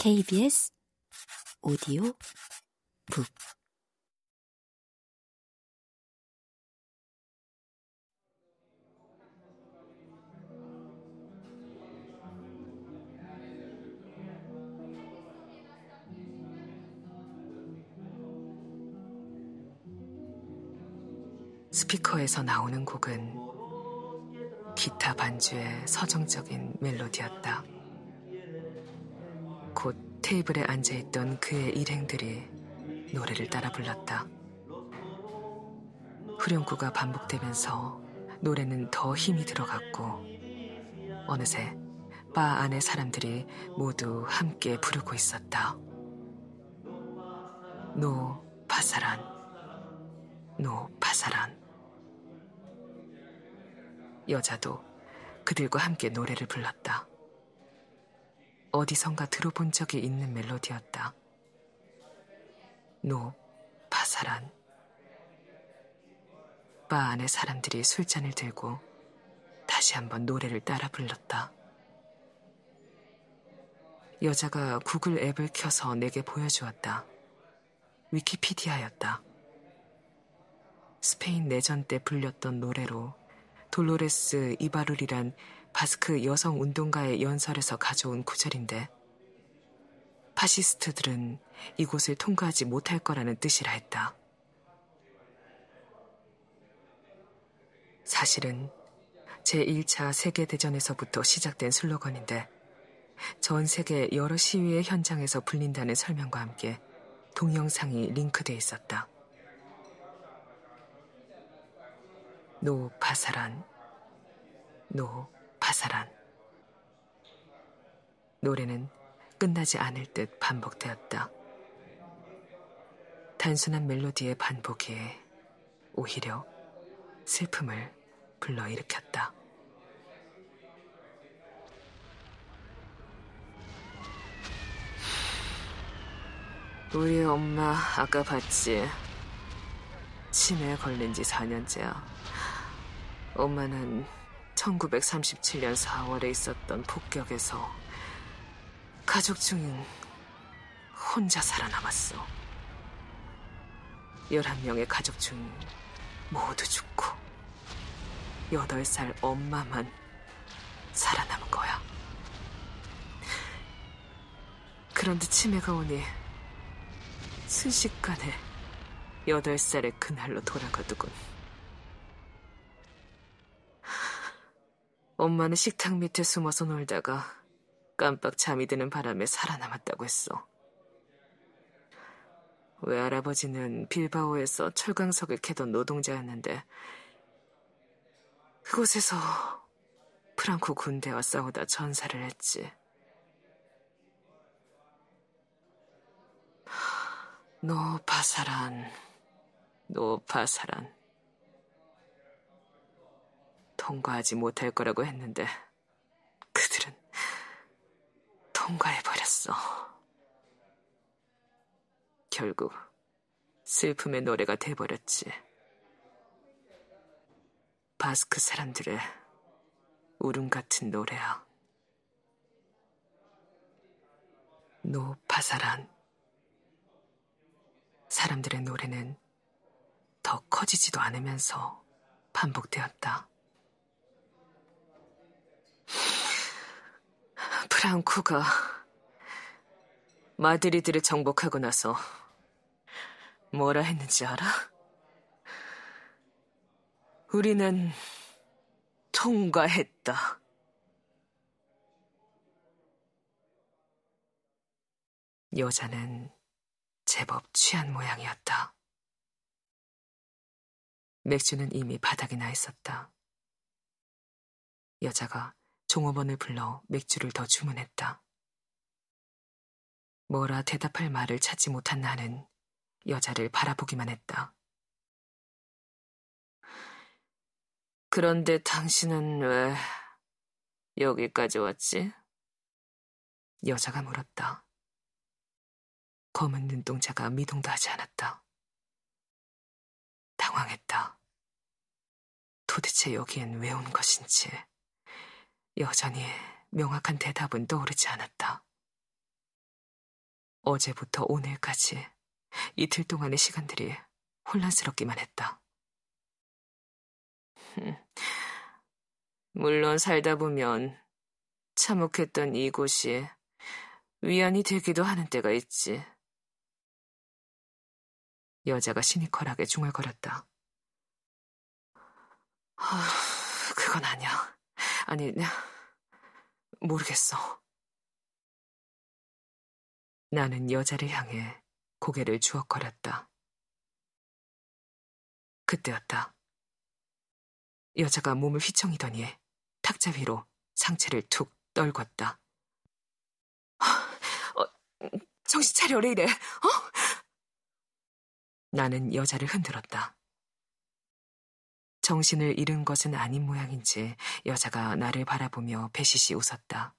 KBS 오디오 북 스피커에서 나오는 곡은 기타 반주의 서정적인 멜로디였다. 곧 테이블에 앉아있던 그의 일행들이 노래를 따라 불렀다. 후렴구가 반복되면서 노래는 더 힘이 들어갔고 어느새 바 안의 사람들이 모두 함께 부르고 있었다. No pasarán, no pasarán. 여자도 그들과 함께 노래를 불렀다. 어디선가 들어본 적이 있는 멜로디였다. 노, 파사란. 바 안의 사람들이 술잔을 들고 다시 한번 노래를 따라 불렀다. 여자가 구글 앱을 켜서 내게 보여주었다. 위키피디아였다. 스페인 내전 때 불렸던 노래로 돌로레스 이바루리란 바스크 여성 운동가의 연설에서 가져온 구절인데 파시스트들은 이곳을 통과하지 못할 거라는 뜻이라 했다. 사실은 제1차 세계대전에서부터 시작된 슬로건인데 전 세계 여러 시위의 현장에서 불린다는 설명과 함께 동영상이 링크돼 있었다. No pasarán, no pasarán. 노래는 끝나지 않을 듯 반복되었다. 단순한 멜로디의 반복이 오히려 슬픔을 불러일으켰다. 우리 엄마 아까 봤지? 치매에 걸린 지 4년째야. 엄마는 1937년 4월에 있었던 폭격에서 가족 중인 혼자 살아남았어. 11명의 가족 중 모두 죽고 8살 엄마만 살아남은 거야. 그런데 치매가 오니 순식간에 8살의 그날로 돌아가두군. 엄마는 식탁 밑에 숨어서 놀다가 깜빡 잠이 드는 바람에 살아남았다고 했어. 외할아버지는 빌바오에서 철강석을 캐던 노동자였는데 그곳에서 프랑코 군대와 싸우다 전사를 했지. 노파사란, 노파사란. 통과하지 못할 거라고 했는데 그들은 통과해버렸어. 결국 슬픔의 노래가 돼버렸지. 바스크 사람들의 울음 같은 노래야. 노파사란. 사람들의 노래는 더 커지지도 않으면서 반복되었다. 프랑코가 마드리드를 정복하고 나서 뭐라 했는지 알아? 우리는 통과했다. 여자는 제법 취한 모양이었다. 맥주는 이미 바닥에 나 있었다. 여자가 종업원을 불러 맥주를 더 주문했다. 뭐라 대답할 말을 찾지 못한 나는 여자를 바라보기만 했다. 그런데 당신은 왜 여기까지 왔지? 여자가 물었다. 검은 눈동자가 미동도 하지 않았다. 당황했다. 도대체 여기엔 왜 온 것인지. 여전히 명확한 대답은 떠오르지 않았다. 어제부터 오늘까지 이틀 동안의 시간들이 혼란스럽기만 했다. 물론 살다 보면 참혹했던 이곳이 위안이 되기도 하는 때가 있지. 여자가 시니컬하게 중얼거렸다. 아, 그건 아니야. 아니, 모르겠어. 나는 여자를 향해 고개를 주걱거렸다. 그때였다. 여자가 몸을 휘청이더니 탁자 위로 상체를 툭 떨궜다. 어, 정신 차려, 래 이래, 어? 나는 여자를 흔들었다. 정신을 잃은 것은 아닌 모양인지 여자가 나를 바라보며 배시시 웃었다.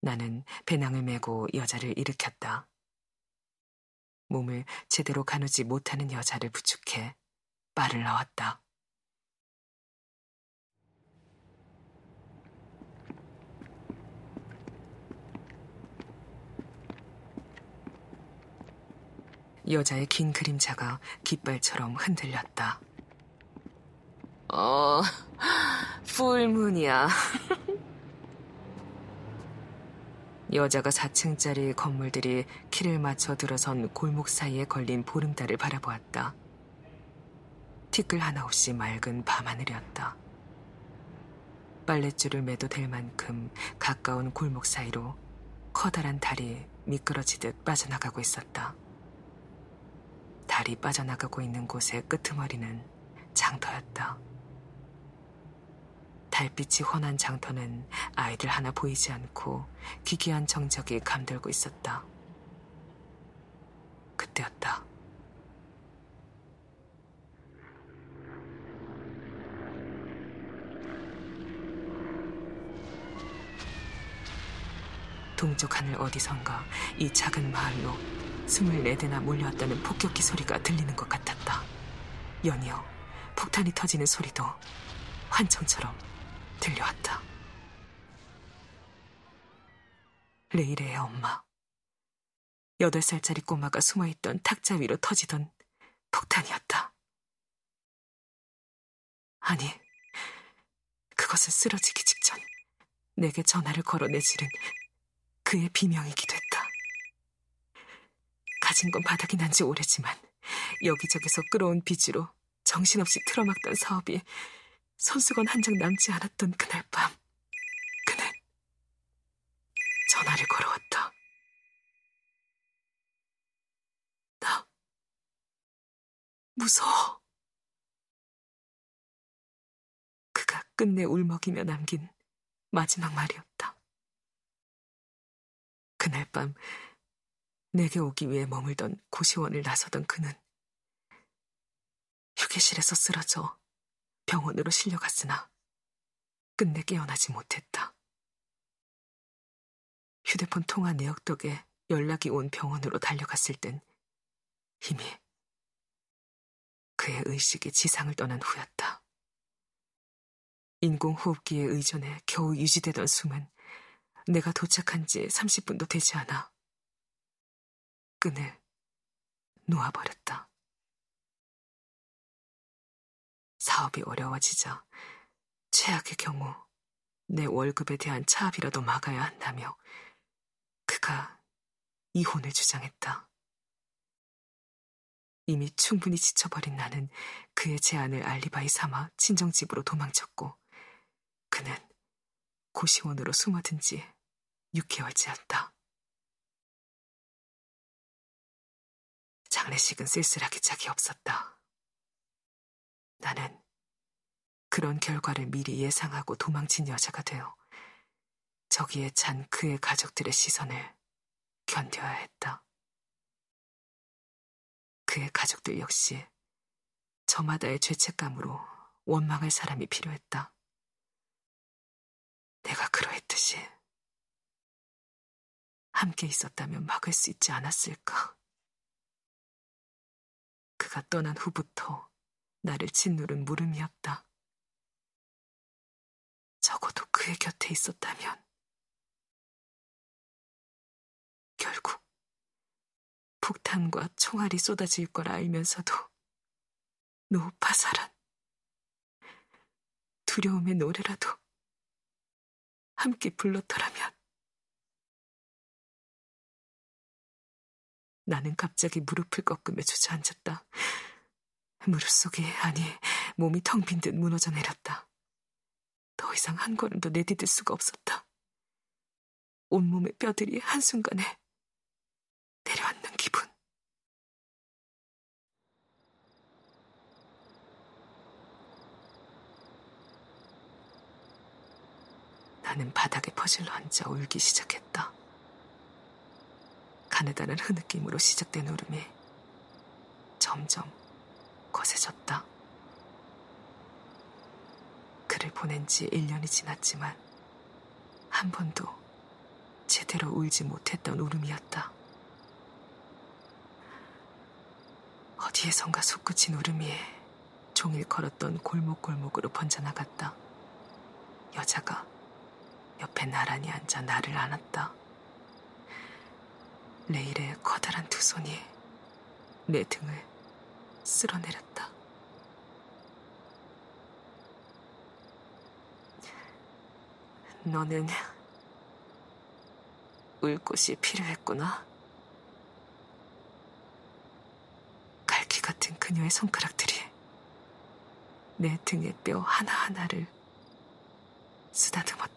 나는 배낭을 메고 여자를 일으켰다. 몸을 제대로 가누지 못하는 여자를 부축해 말을 나왔다. 여자의 긴 그림자가 깃발처럼 흔들렸다. 어, 풀문이야. 여자가 4층짜리 건물들이 키를 맞춰 들어선 골목 사이에 걸린 보름달을 바라보았다. 티끌 하나 없이 맑은 밤하늘이었다. 빨랫줄을 매도 될 만큼 가까운 골목 사이로 커다란 달이 미끄러지듯 빠져나가고 있었다. 달이 빠져나가고 있는 곳의 끄트머리는 장터였다. 달빛이 환한 장터는 아이들 하나 보이지 않고 기괴한 정적이 감돌고 있었다. 그때였다. 동쪽 하늘 어디선가 이 작은 마을로 스물네 대나 몰려왔다는 폭격기 소리가 들리는 것 같았다. 연이어 폭탄이 터지는 소리도 환청처럼 들려왔다. 레이레의 엄마. 여덟 살짜리 꼬마가 숨어있던 탁자 위로 터지던 폭탄이었다. 아니, 그것은 쓰러지기 직전 내게 전화를 걸어 내지른 그의 비명이기도 했다. 가진 건 바닥이 난 지 오래지만 여기저기서 끌어온 빚으로 정신없이 틀어막던 사업이 손수건 한 장 남지 않았던 그날 밤 그는 전화를 걸어왔다. 나 무서워. 그가 끝내 울먹이며 남긴 마지막 말이었다. 그날 밤 내게 오기 위해 머물던 고시원을 나서던 그는 휴게실에서 쓰러져 병원으로 실려갔으나 끝내 깨어나지 못했다. 휴대폰 통화 내역 덕에 연락이 온 병원으로 달려갔을 땐 이미 그의 의식이 지상을 떠난 후였다. 인공호흡기에 의존해 겨우 유지되던 숨은 내가 도착한 지 30분도 되지 않아 끈을 놓아버렸다. 사업이 어려워지자 최악의 경우 내 월급에 대한 차압이라도 막아야 한다며 그가 이혼을 주장했다. 이미 충분히 지쳐버린 나는 그의 제안을 알리바이 삼아 친정집으로 도망쳤고 그는 고시원으로 숨어든 지 6개월째였다. 장례식은 쓸쓸하게 짝이 없었다. 나는 그런 결과를 미리 예상하고 도망친 여자가 되어 저기에 찬 그의 가족들의 시선을 견뎌야 했다. 그의 가족들 역시 저마다의 죄책감으로 원망할 사람이 필요했다. 내가 그러했듯이 함께 있었다면 막을 수 있지 않았을까? 그가 떠난 후부터 나를 짓누른 물음이었다. 적어도 그의 곁에 있었다면 결국 폭탄과 총알이 쏟아질 걸 알면서도 노파살한 두려움의 노래라도 함께 불렀더라면 나는 갑자기 무릎을 꺾으며 주저앉았다. 무릎 속이 아니 몸이 텅 빈 듯 무너져 내렸다. 더 이상 한 걸음도 내디딜 수가 없었다. 온몸의 뼈들이 한순간에 내려앉는 기분. 나는 바닥에 퍼질러 앉아 울기 시작했다. 가느다란 흐느낌으로 시작된 울음이 점점 거세졌다. 그를 보낸 지 1년이 지났지만 한 번도 제대로 울지 못했던 울음이었다. 어디에선가 솟구친 울음이 종일 걸었던 골목골목으로 번져나갔다. 여자가 옆에 나란히 앉아 나를 안았다. 레일의 커다란 두 손이 내 등을 쓸어내렸다. 너는 울 곳이 필요했구나. 갈기 같은 그녀의 손가락들이 내 등의 뼈 하나하나를 쓰다듬었다.